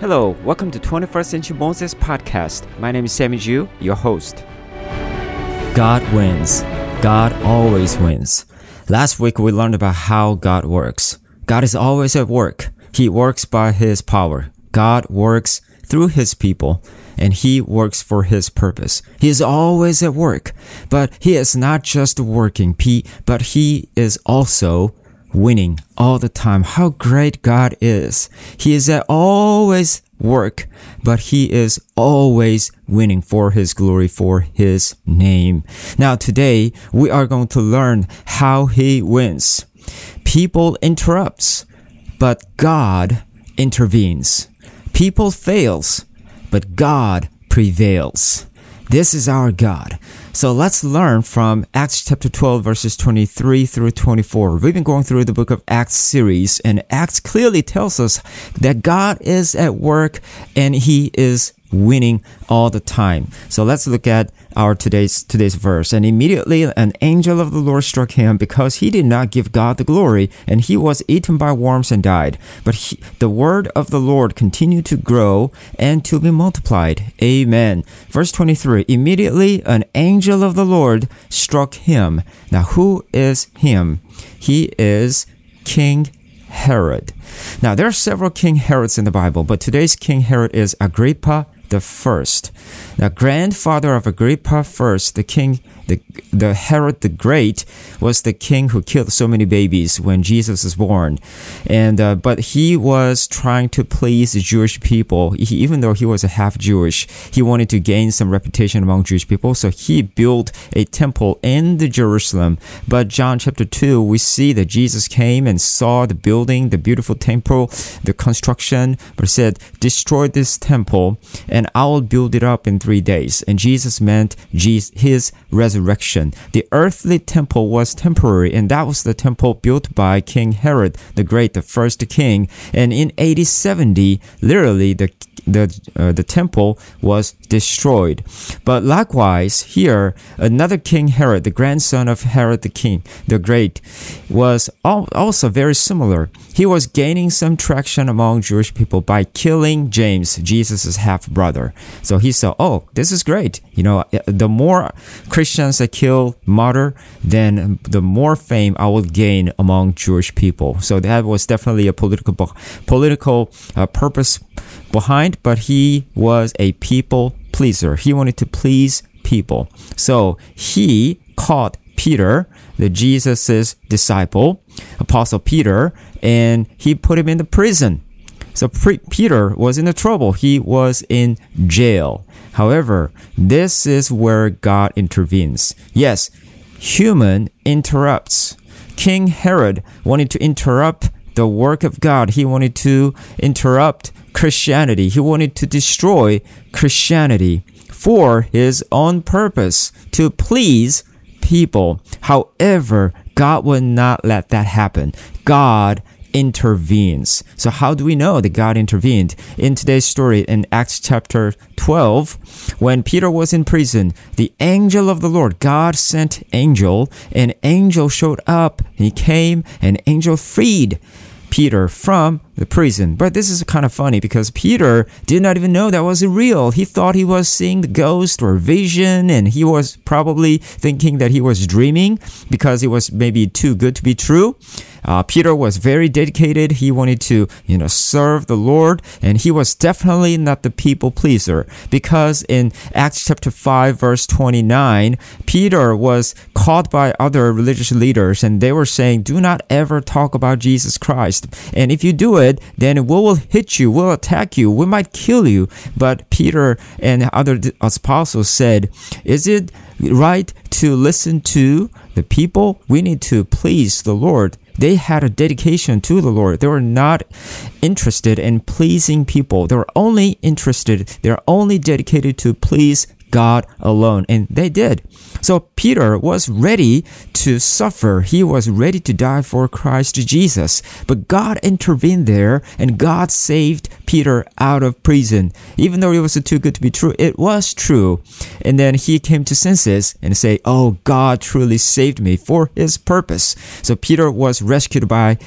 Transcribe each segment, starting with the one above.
Hello, welcome to 21st Century Moses Podcast. My name is Sammy Ju, your host. God wins. God always wins. Last week we learned about how God works. God is always at work. He works by His power. God works through His people and He works for His purpose. He is always at work, but He is not just working, Pete, but He is also winning all the time. How great God is. He is at always work, but he is always winning for his glory, for his name. Now today we are going to learn how he wins. People interrupts, but God intervenes. People fails, but God prevails. This is our God. So let's learn from Acts chapter 12 verses 23 through 24. We've been going through the book of Acts series and Acts clearly tells us that God is at work and he is winning all the time. So let's look at our today's today's verse. And immediately an angel of the Lord struck him because he did not give God the glory, and he was eaten by worms and died. But he, the word of the Lord continued to grow and to be multiplied. Amen. Verse 23. Immediately an angel of the Lord struck him. Now who is him? He is King Herod. Now there are several King Herods in the Bible, but today's King Herod is Agrippa the first. The grandfather of Agrippa first, the king the, the Herod the Great was the king who killed so many babies when Jesus was born, and uh, but he was trying to please the Jewish people. He, even though he was a half Jewish, he wanted to gain some reputation among Jewish people, so he built a temple in the Jerusalem. But John chapter two, we see that Jesus came and saw the building, the beautiful temple, the construction, but said, "Destroy this temple, and I will build it up in three days." And Jesus meant Jesus, his resurrection resurrection. The earthly temple was temporary, and that was the temple built by King Herod the Great, the first king. And in AD 70, literally, the the uh, the temple was destroyed. But likewise, here another king Herod, the grandson of Herod the king, the great, was also very similar. He was gaining some traction among Jewish people by killing James, Jesus' half brother. So he saw, oh, this is great. You know, the more Christians I kill, martyr, then the more fame I will gain among Jewish people. So that was definitely a political political uh, purpose behind, but he was a people pleaser. He wanted to please people. So he caught Peter, the Jesus's disciple, Apostle Peter, and he put him in the prison. So Peter was in the trouble. He was in jail. However, this is where God intervenes. Yes, human interrupts. King Herod wanted to interrupt the work of God. He wanted to interrupt Christianity. He wanted to destroy Christianity for his own purpose to please people. However, God would not let that happen. God intervenes. So how do we know that God intervened? In today's story in Acts chapter 12, when Peter was in prison, the angel of the Lord, God sent angel, an angel showed up, he came, an angel freed Peter from the prison. But this is kind of funny because Peter did not even know that was real. He thought he was seeing the ghost or vision, and he was probably thinking that he was dreaming because it was maybe too good to be true. Uh, Peter was very dedicated. He wanted to, you know, serve the Lord, and he was definitely not the people pleaser because in Acts chapter 5, verse 29, Peter was caught by other religious leaders, and they were saying, Do not ever talk about Jesus Christ. And if you do it, it, then we will hit you, we'll attack you, we might kill you. But Peter and other apostles said, Is it right to listen to the people? We need to please the Lord. They had a dedication to the Lord. They were not interested in pleasing people. They were only interested, they're only dedicated to please God alone. And they did. So Peter was ready to suffer. He was ready to die for Christ Jesus. But God intervened there and God saved Peter out of prison. Even though it was too good to be true, it was true. And then he came to senses and say, Oh, God truly saved me for his purpose. So Peter was rescued by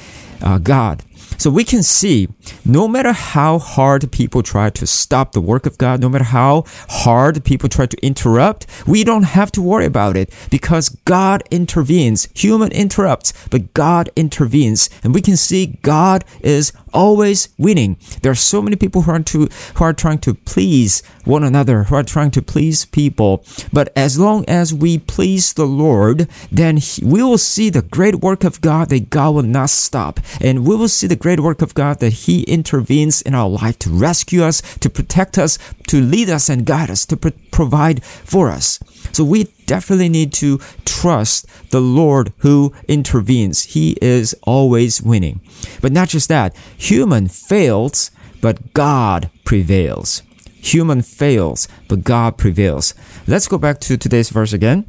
uh, God. So we can see no matter how hard people try to stop the work of God, no matter how hard people try to interrupt, we don't have to worry about it because God intervenes. Human interrupts, but God intervenes. And we can see God is always winning. There are so many people who are to who are trying to please one another, who are trying to please people. But as long as we please the Lord, then we will see the great work of God that God will not stop. And we will see the great work of God that He intervenes in our life to rescue us, to protect us, to lead us and guide us, to pro- provide for us. So we definitely need to trust the Lord who intervenes. He is always winning. But not just that, human fails, but God prevails. Human fails, but God prevails. Let's go back to today's verse again.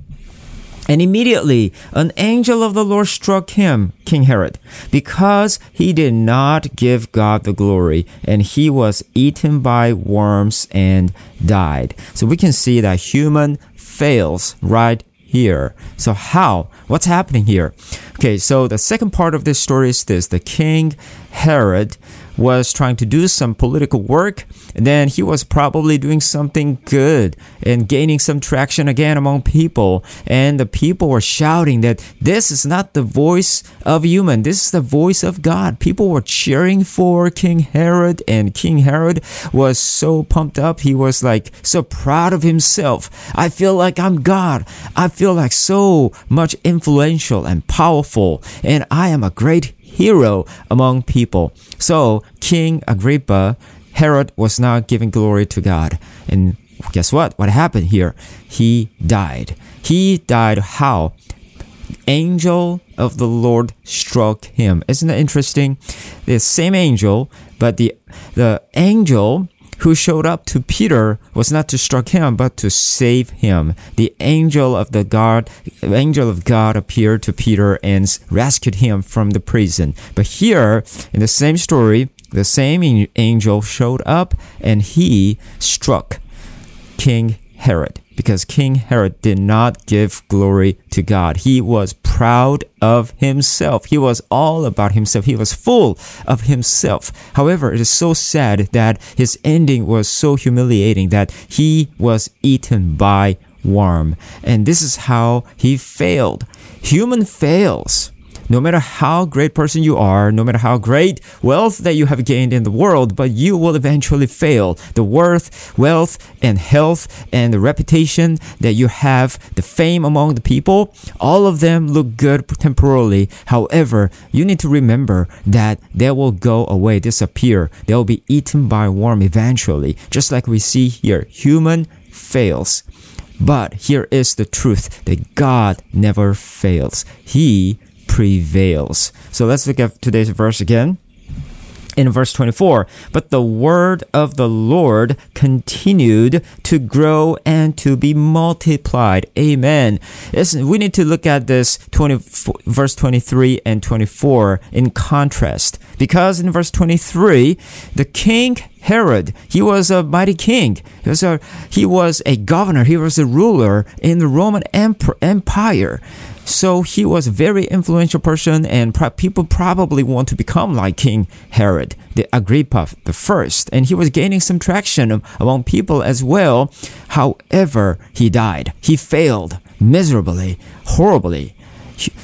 And immediately an angel of the Lord struck him, King Herod, because he did not give God the glory, and he was eaten by worms and died. So we can see that human fails right here. So how? What's happening here? Okay, so the second part of this story is this. The king Herod was trying to do some political work, then he was probably doing something good and gaining some traction again among people. And the people were shouting that this is not the voice of human, this is the voice of God. People were cheering for King Herod, and King Herod was so pumped up. He was like so proud of himself. I feel like I'm God. I feel like so much influential and powerful, and I am a great hero among people. So, King Agrippa, Herod was not giving glory to God. And guess what? What happened here? He died. He died how? Angel of the Lord struck him. Isn't that interesting? The same angel, but the the angel who showed up to Peter was not to strike him, but to save him. The angel of the God, angel of God appeared to Peter and rescued him from the prison. But here, in the same story, the same angel showed up and he struck King Herod because King Herod did not give glory to God. He was proud of himself. He was all about himself. He was full of himself. However, it is so sad that his ending was so humiliating that he was eaten by worm. And this is how he failed. Human fails no matter how great person you are, no matter how great wealth that you have gained in the world, but you will eventually fail. The worth, wealth, and health and the reputation that you have, the fame among the people, all of them look good temporarily. However, you need to remember that they will go away, disappear. They will be eaten by worm eventually. Just like we see here, human fails. But here is the truth that God never fails. He prevails. So let's look at today's verse again in verse 24 but the word of the lord continued to grow and to be multiplied amen Listen, we need to look at this 20 verse 23 and 24 in contrast because in verse 23 the king Herod, he was a mighty king. He was a, he was a governor. He was a ruler in the Roman Empire. So he was a very influential person, and people probably want to become like King Herod, the Agrippa the first, and he was gaining some traction among people as well. However, he died. He failed miserably, horribly,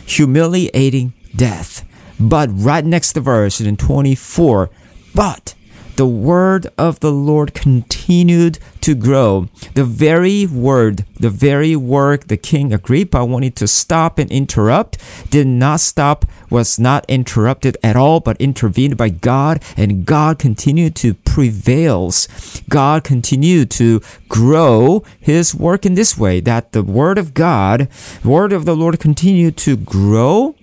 humiliating death. But right next to verse in 24, but the word of the Lord continued to grow. The very word, the very work the king Agrippa wanted to stop and interrupt did not stop, was not interrupted at all, but intervened by God, and God continued to prevail. God continued to grow his work in this way that the word of God, word of the Lord continued to grow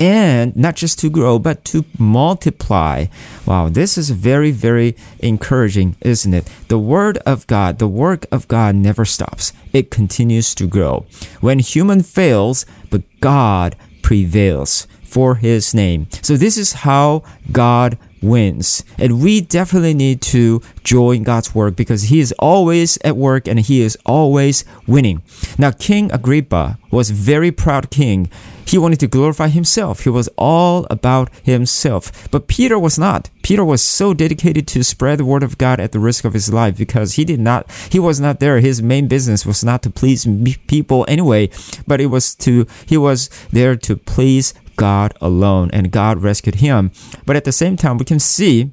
and not just to grow, but to multiply. Wow, this is very, very encouraging, isn't it? The Word of God, the work of God never stops, it continues to grow. When human fails, but God prevails for His name. So, this is how God wins. And we definitely need to join God's work because He is always at work and He is always winning. Now, King Agrippa was very proud king. He wanted to glorify himself. He was all about himself. But Peter was not. Peter was so dedicated to spread the word of God at the risk of his life because he did not, he was not there. His main business was not to please people anyway, but it was to, he was there to please God alone, and God rescued him. But at the same time, we can see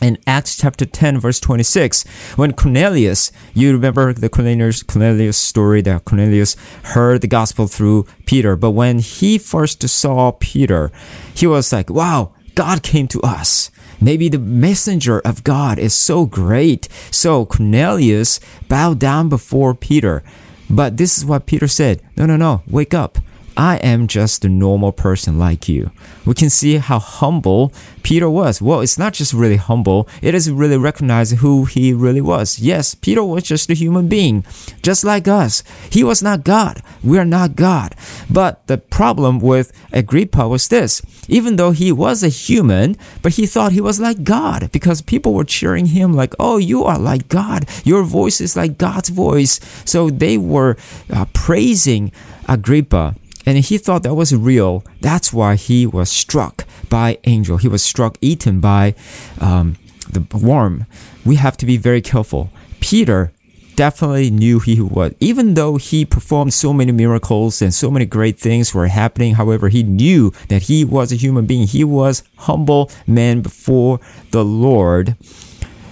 in Acts chapter 10 verse 26 when Cornelius you remember the Cornelius Cornelius story that Cornelius heard the gospel through Peter. But when he first saw Peter he was like wow God came to us. Maybe the messenger of God is so great. So Cornelius bowed down before Peter. But this is what Peter said no no no wake up I am just a normal person like you. We can see how humble Peter was. Well, it's not just really humble, it is really recognizing who he really was. Yes, Peter was just a human being, just like us. He was not God. We are not God. But the problem with Agrippa was this even though he was a human, but he thought he was like God because people were cheering him, like, oh, you are like God. Your voice is like God's voice. So they were uh, praising Agrippa and he thought that was real. That's why he was struck by angel. He was struck, eaten by um, the worm. We have to be very careful. Peter definitely knew he was, even though he performed so many miracles and so many great things were happening. However, he knew that he was a human being. He was humble man before the Lord.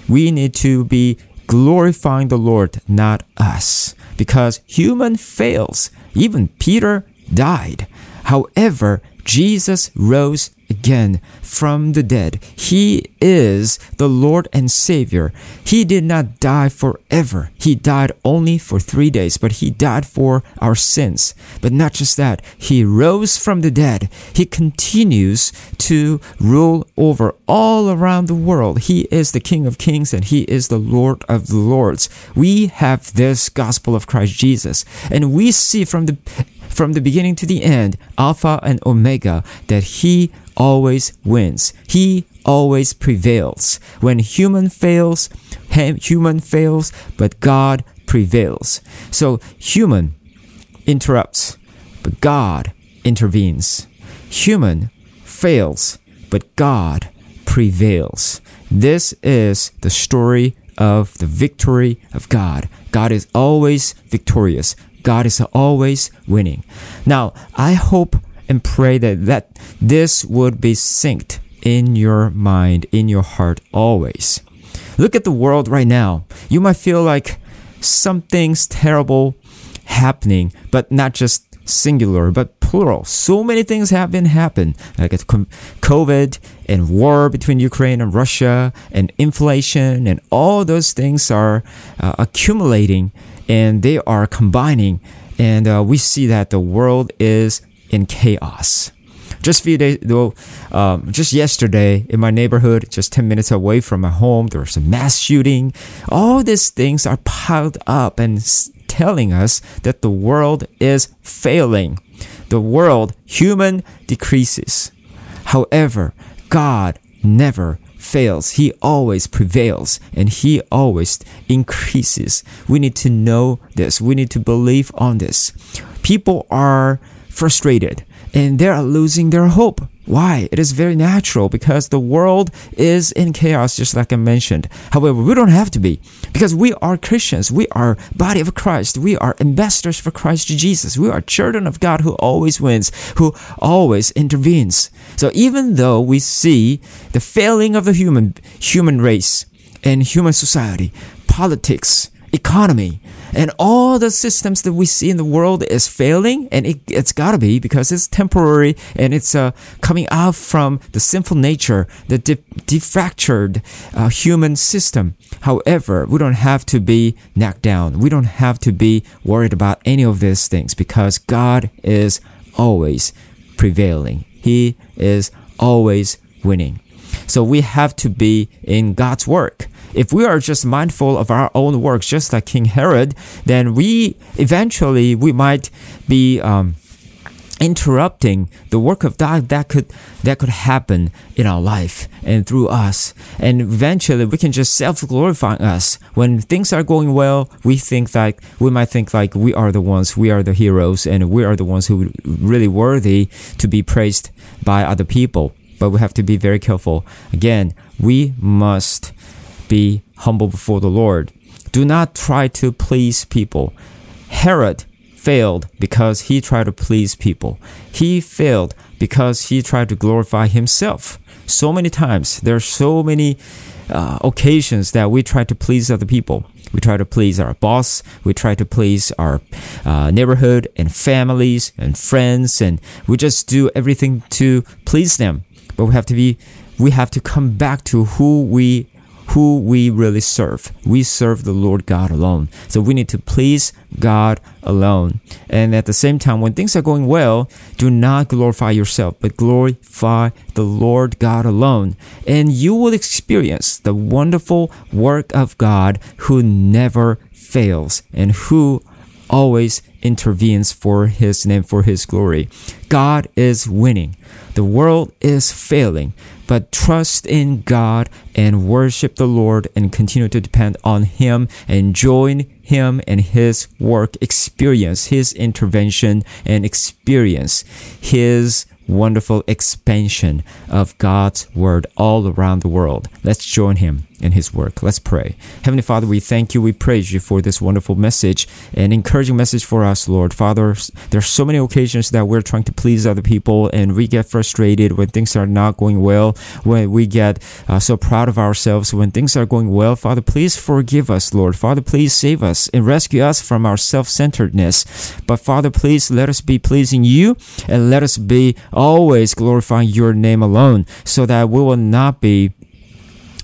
We need to be glorifying the Lord, not us, because human fails. Even Peter died. However, Jesus rose again from the dead. He is the Lord and Savior. He did not die forever. He died only for three days, but He died for our sins. But not just that, He rose from the dead. He continues to rule over all around the world. He is the King of Kings and He is the Lord of the Lords. We have this gospel of Christ Jesus, and we see from the from the beginning to the end, Alpha and Omega, that He always wins. He always prevails. When human fails, human fails, but God prevails. So human interrupts, but God intervenes. Human fails, but God prevails. This is the story of the victory of God. God is always victorious. God is always winning. Now, I hope and pray that, that this would be synced in your mind, in your heart always. Look at the world right now. You might feel like something's terrible happening, but not just singular, but plural. So many things have been happening, like COVID and war between Ukraine and Russia, and inflation, and all those things are uh, accumulating and they are combining, and uh, we see that the world is in chaos. Just few days ago, um, just yesterday in my neighborhood, just 10 minutes away from my home, there was a mass shooting. All these things are piled up and telling us that the world is failing. The world, human, decreases. However, God never fails. He always prevails and he always increases. We need to know this. We need to believe on this. People are frustrated and they are losing their hope. Why? It is very natural because the world is in chaos, just like I mentioned. However, we don't have to be because we are Christians. We are body of Christ. We are ambassadors for Christ Jesus. We are children of God who always wins, who always intervenes. So even though we see the failing of the human human race and human society, politics, economy, and all the systems that we see in the world is failing and it, it's gotta be because it's temporary and it's uh, coming out from the sinful nature the de- defractured uh, human system. However we don't have to be knocked down. We don't have to be worried about any of these things because god is always prevailing. He is always winning. So we have to be in god's work if we are just mindful of our own works, just like King Herod, then we eventually we might be um, interrupting the work of God that could that could happen in our life and through us. And eventually we can just self-glorify us. When things are going well we think like we might think like we are the ones we are the heroes and we are the ones who really worthy to be praised by other people. But we have to be very careful. Again we must be humble before the Lord do not try to please people Herod failed because he tried to please people. He failed because he tried to glorify himself. So many times, there are so many uh, occasions that we try to please other people. We try to please our boss. We try to please our uh, neighborhood and families and friends, and we just do everything to please them. But we have to be, we have to come back to who we who we really serve. We serve the Lord God alone. So we need to please God alone. And at the same time, when things are going well, do not glorify yourself, but glorify the Lord God alone. And you will experience the wonderful work of God who never fails and who always intervenes for his name, for his glory. God is winning. The world is failing, but trust in God and worship the Lord and continue to depend on Him and join Him and His work, experience His intervention and experience His wonderful expansion of God's Word all around the world. Let's join Him in His work. Let's pray. Heavenly Father, we thank you, we praise you for this wonderful message, an encouraging message for us, Lord. Father, there are so many occasions that we're trying to please other people and we get frustrated when things are not going well, when we get uh, so proud of ourselves when things are going well. Father, please forgive us, Lord. Father, please save us and rescue us from our self centeredness. But Father, please let us be pleasing you and let us be always glorifying your name alone so that we will not be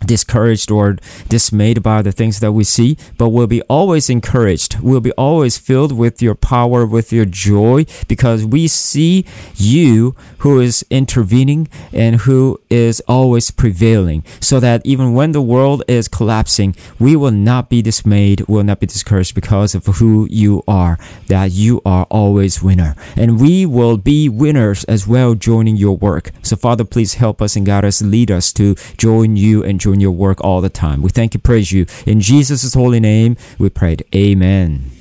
discouraged or dismayed by the things that we see, but we'll be always encouraged. We'll be always filled with your power, with your joy, because we see you who is intervening and who is always prevailing, so that even when the world is collapsing, we will not be dismayed, will not be discouraged because of who you are, that you are always winner. And we will be winners as well joining your work. So Father, please help us and guide us, lead us to join you and join your work all the time. We thank you, praise you. In Jesus' holy name, we prayed. Amen.